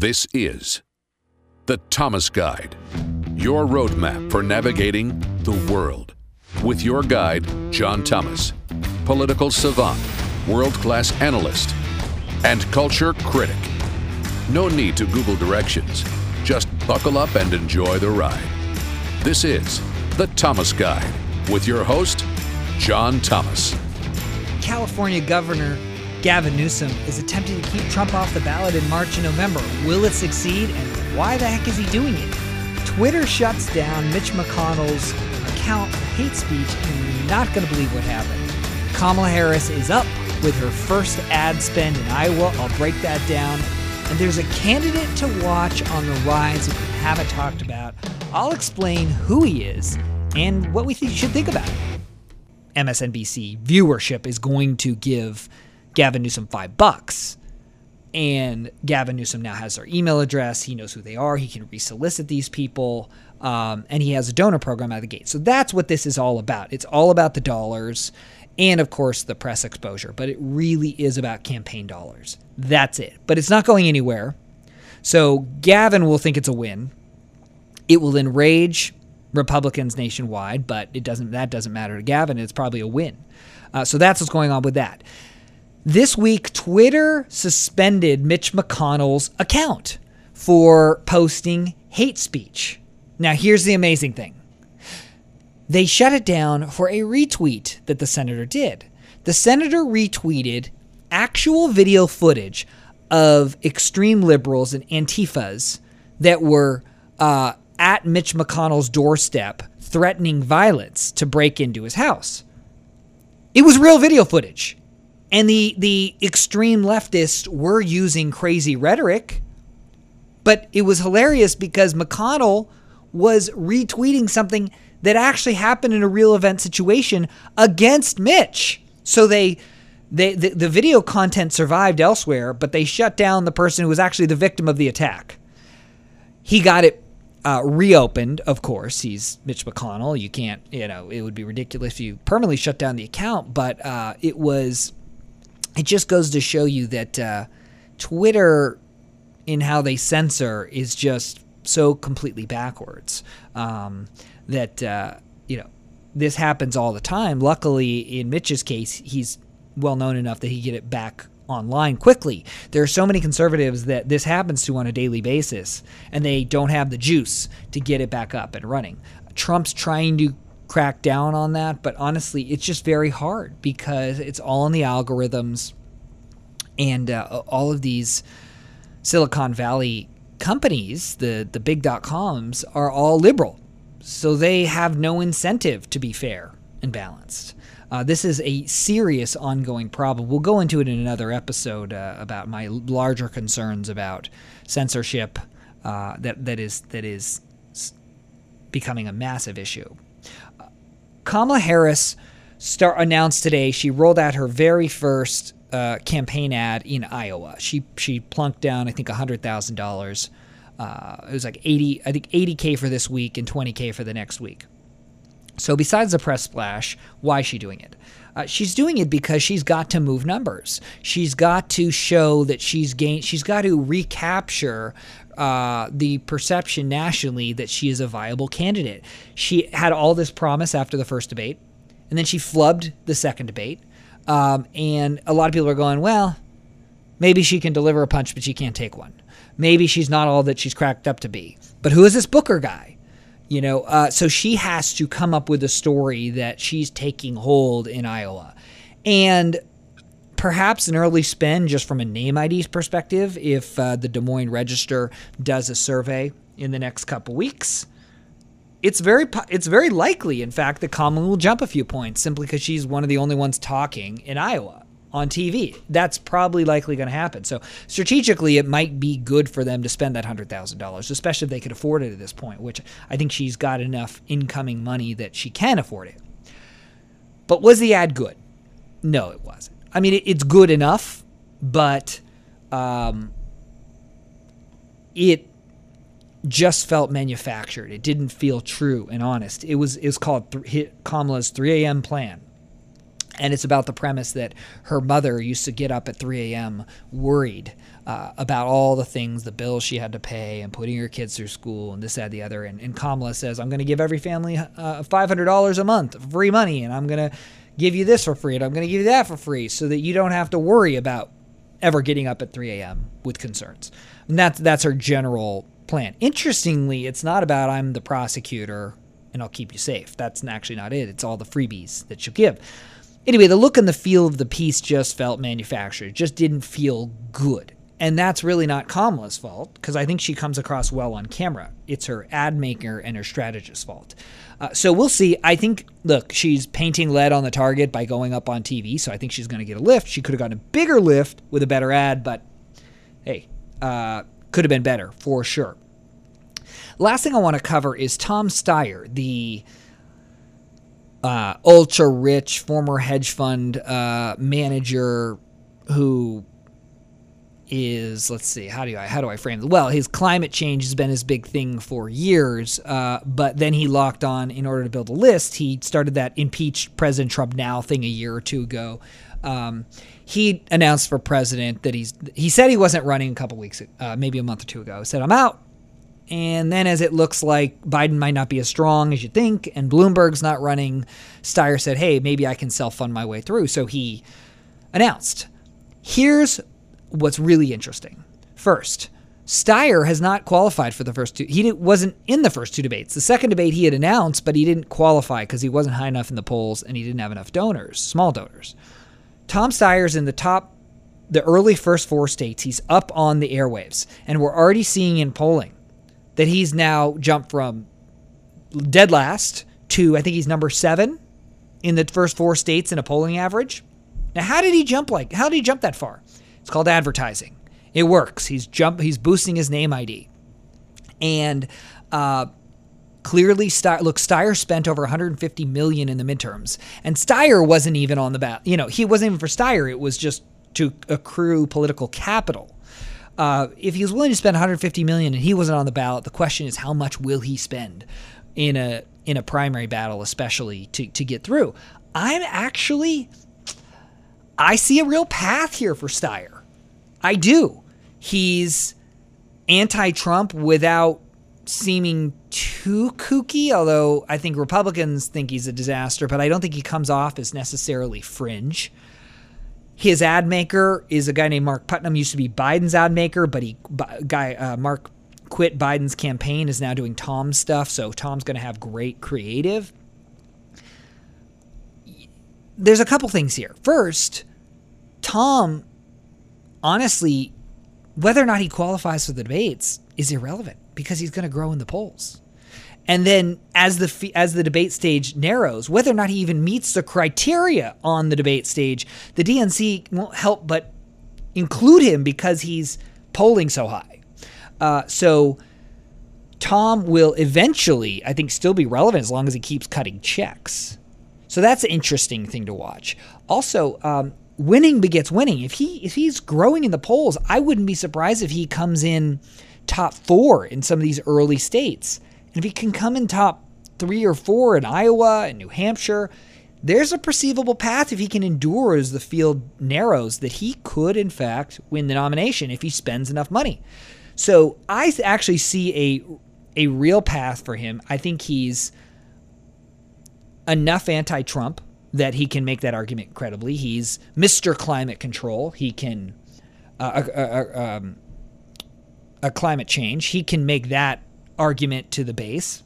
This is the Thomas Guide, your roadmap for navigating the world. With your guide, John Thomas, political savant, world class analyst, and culture critic. No need to Google directions. Just buckle up and enjoy the ride. This is the Thomas Guide with your host, John Thomas. California Governor Gavin Newsom is attempting to keep Trump off the ballot in March and November. Will it succeed, and why the heck is he doing it? Twitter shuts down Mitch McConnell's account for hate speech, and you're not going to believe what happened. Kamala Harris is up with her first ad spend in Iowa. I'll break that down. And there's a candidate to watch on the rise that we haven't talked about. I'll explain who he is and what we th- should think about him. MSNBC viewership is going to give Gavin Newsom five bucks. And Gavin Newsom now has their email address. He knows who they are. He can resolicit these people. Um, and he has a donor program out of the gate. So that's what this is all about. It's all about the dollars and, of course, the press exposure. But it really is about campaign dollars. That's it. But it's not going anywhere. So Gavin will think it's a win. It will enrage Republicans nationwide, but it doesn't. That doesn't matter to Gavin. It's probably a win. Uh, so that's what's going on with that. This week, Twitter suspended Mitch McConnell's account for posting hate speech. Now, here's the amazing thing they shut it down for a retweet that the senator did. The senator retweeted actual video footage of extreme liberals and Antifas that were uh, at Mitch McConnell's doorstep threatening violence to break into his house. It was real video footage. And the the extreme leftists were using crazy rhetoric, but it was hilarious because McConnell was retweeting something that actually happened in a real event situation against Mitch. So they they the, the video content survived elsewhere, but they shut down the person who was actually the victim of the attack. He got it uh, reopened, of course. He's Mitch McConnell. You can't, you know, it would be ridiculous if you permanently shut down the account, but uh, it was it just goes to show you that uh, Twitter, in how they censor, is just so completely backwards um, that uh, you know this happens all the time. Luckily, in Mitch's case, he's well known enough that he get it back online quickly. There are so many conservatives that this happens to on a daily basis, and they don't have the juice to get it back up and running. Trump's trying to crack down on that, but honestly, it's just very hard because it's all in the algorithms and uh, all of these Silicon Valley companies, the the big dot coms, are all liberal, so they have no incentive to be fair and balanced. Uh, this is a serious ongoing problem. We'll go into it in another episode uh, about my larger concerns about censorship uh, that that is that is becoming a massive issue. Kamala Harris announced today she rolled out her very first uh, campaign ad in Iowa. She she plunked down I think hundred thousand uh, dollars. It was like eighty I think eighty k for this week and twenty k for the next week. So besides the press splash, why is she doing it? Uh, she's doing it because she's got to move numbers. She's got to show that she's gained. She's got to recapture uh, the perception nationally that she is a viable candidate. She had all this promise after the first debate, and then she flubbed the second debate. Um, and a lot of people are going, well, maybe she can deliver a punch, but she can't take one. Maybe she's not all that she's cracked up to be. But who is this Booker guy? You know, uh, so she has to come up with a story that she's taking hold in Iowa. And perhaps an early spend just from a name ID's perspective if uh, the Des Moines Register does a survey in the next couple weeks. It's very it's very likely, in fact, that Kamala will jump a few points simply because she's one of the only ones talking in Iowa on TV. That's probably likely going to happen. So strategically, it might be good for them to spend that hundred thousand dollars, especially if they could afford it at this point. Which I think she's got enough incoming money that she can afford it. But was the ad good? No, it wasn't. I mean, it, it's good enough, but um, it just felt manufactured. It didn't feel true and honest. It was was called th- Kamala's 3 a.m. plan And it's about the premise that her mother used to get up at 3 a.m. worried uh, about all the things, the bills she had to pay, and putting her kids through school, and this, that, the other. And, and Kamala says, I'm going to give every family uh, $500 a month free money, and I'm going to give you this for free, and I'm going to give you that for free, so that you don't have to worry about ever getting up at 3 a.m. with concerns. And that's that's her general plan. Interestingly, it's not about I'm the prosecutor and I'll keep you safe. That's actually not it. It's all the freebies that she'll give. Anyway, the look and the feel of the piece just felt manufactured. It just didn't feel good. And that's really not Kamala's fault because I think she comes across well on camera. It's her ad maker and her strategist's fault. Uh, so we'll see. I think, look, she's painting lead on the target by going up on TV. So I think she's going to get a lift. She could have gotten a bigger lift with a better ad, but hey, uh, could have been better for sure. Last thing I want to cover is Tom Steyer, the uh, ultra rich former hedge fund uh, manager who is let's see how do I how do I frame it? Well, his climate change has been his big thing for years, uh, but then he locked on in order to build a list. He started that impeach President Trump now thing a year or two ago. Um, he announced for president that he's he said he wasn't running a couple weeks, uh, maybe a month or two ago. He said I'm out. And then, as it looks like Biden might not be as strong as you think, and Bloomberg's not running, Steyer said, Hey, maybe I can self fund my way through. So he announced. Here's what's really interesting. First, Steyer has not qualified for the first two. He wasn't in the first two debates. The second debate he had announced, but he didn't qualify because he wasn't high enough in the polls and he didn't have enough donors, small donors. Tom Steyer's in the top, the early first four states. He's up on the airwaves, and we're already seeing in polling that he's now jumped from dead last to I think he's number seven in the first four states in a polling average. Now, how did he jump like? How did he jump that far? It's called advertising. It works. He's jump. He's boosting his name ID, and uh, clearly, Steyer, look, Steyer spent over 150 million in the midterms, and Steyer wasn't even on the ballot. You know, he wasn't even for Steyer. It was just to accrue political capital. Uh, if he was willing to spend 150 million and he wasn't on the ballot, the question is how much will he spend in a in a primary battle, especially to to get through. I'm actually I see a real path here for Steyer. I do. He's anti-Trump without seeming too kooky, although I think Republicans think he's a disaster, but I don't think he comes off as necessarily fringe. His ad maker is a guy named Mark Putnam. Used to be Biden's ad maker, but he guy uh, Mark quit Biden's campaign. Is now doing Tom's stuff. So Tom's going to have great creative. There's a couple things here. First, Tom, honestly, whether or not he qualifies for the debates is irrelevant because he's going to grow in the polls. And then as the as the debate stage narrows, whether or not he even meets the criteria on the debate stage, the DNC won't help but include him because he's polling so high. Uh, so Tom will eventually, I think, still be relevant as long as he keeps cutting checks. So that's an interesting thing to watch. Also, um, winning begets winning. If he if he's growing in the polls, I wouldn't be surprised if he comes in top four in some of these early states. And if he can come in top three or four in Iowa and New Hampshire, there's a perceivable path if he can endure as the field narrows that he could, in fact, win the nomination if he spends enough money. So I actually see a a real path for him. I think he's enough anti-Trump that he can make that argument credibly. He's Mr. Climate Control. He can uh, uh, uh, um, a climate change. He can make that argument to the base.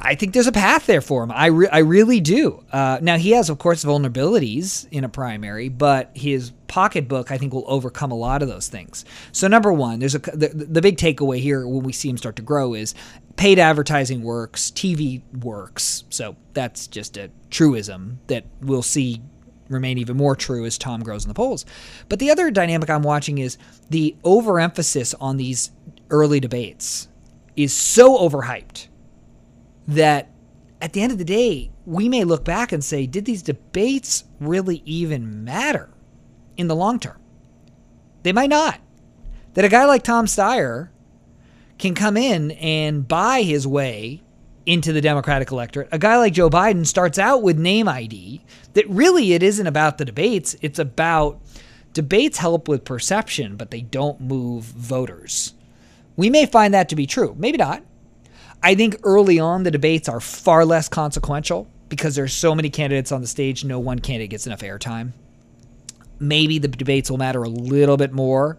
I think there's a path there for him. I, re- I really do. Uh, now, he has, of course, vulnerabilities in a primary, but his pocketbook, I think, will overcome a lot of those things. So, number one, there's a the, the big takeaway here when we see him start to grow is paid advertising works, TV works. So, that's just a truism that we'll see remain even more true as Tom grows in the polls. But the other dynamic I'm watching is the overemphasis on these early debates is so overhyped that at the end of the day, we may look back and say, did these debates really even matter in the long term? They might not. That a guy like Tom Steyer can come in and buy his way into the Democratic electorate. A guy like Joe Biden starts out with name ID that really it isn't about the debates, it's about debates help with perception, but they don't move voters. We may find that to be true, maybe not. I think early on the debates are far less consequential because there's so many candidates on the stage, no one candidate gets enough airtime. Maybe the debates will matter a little bit more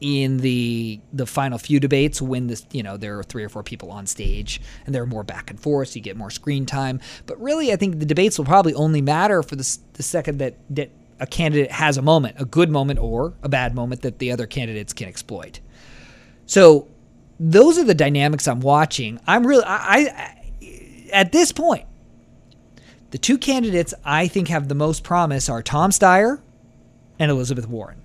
in the the final few debates when this you know there are three or four people on stage and there are more back and forth so you get more screen time but really i think the debates will probably only matter for the, the second that that a candidate has a moment a good moment or a bad moment that the other candidates can exploit so those are the dynamics i'm watching i'm really I, I at this point the two candidates i think have the most promise are tom steyer and elizabeth warren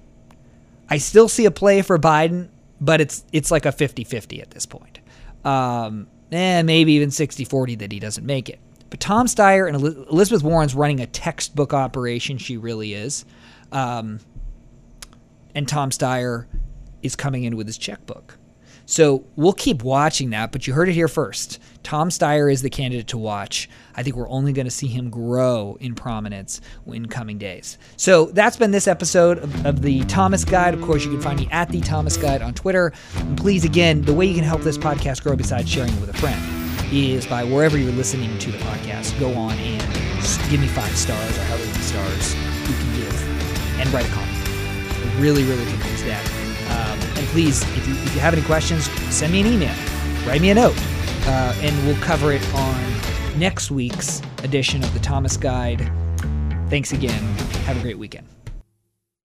I still see a play for Biden, but it's it's like a 50-50 at this point. Um, maybe even 60-40 that he doesn't make it. But Tom Steyer and Elizabeth Warren's running a textbook operation. She really is. Um, and Tom Steyer is coming in with his checkbook. So we'll keep watching that, but you heard it here first. Tom Steyer is the candidate to watch. I think we're only going to see him grow in prominence in coming days. So that's been this episode of, of, the Thomas Guide. Of course, you can find me at the Thomas Guide on Twitter. And please, again, the way you can help this podcast grow besides sharing it with a friend is by wherever you're listening to the podcast, go on and give me five stars or however many stars you can give and write a comment. I really, really use that. Please, if you, if you have any questions, send me an email, write me a note, uh, and we'll cover it on next week's edition of the Thomas Guide. Thanks again. Have a great weekend.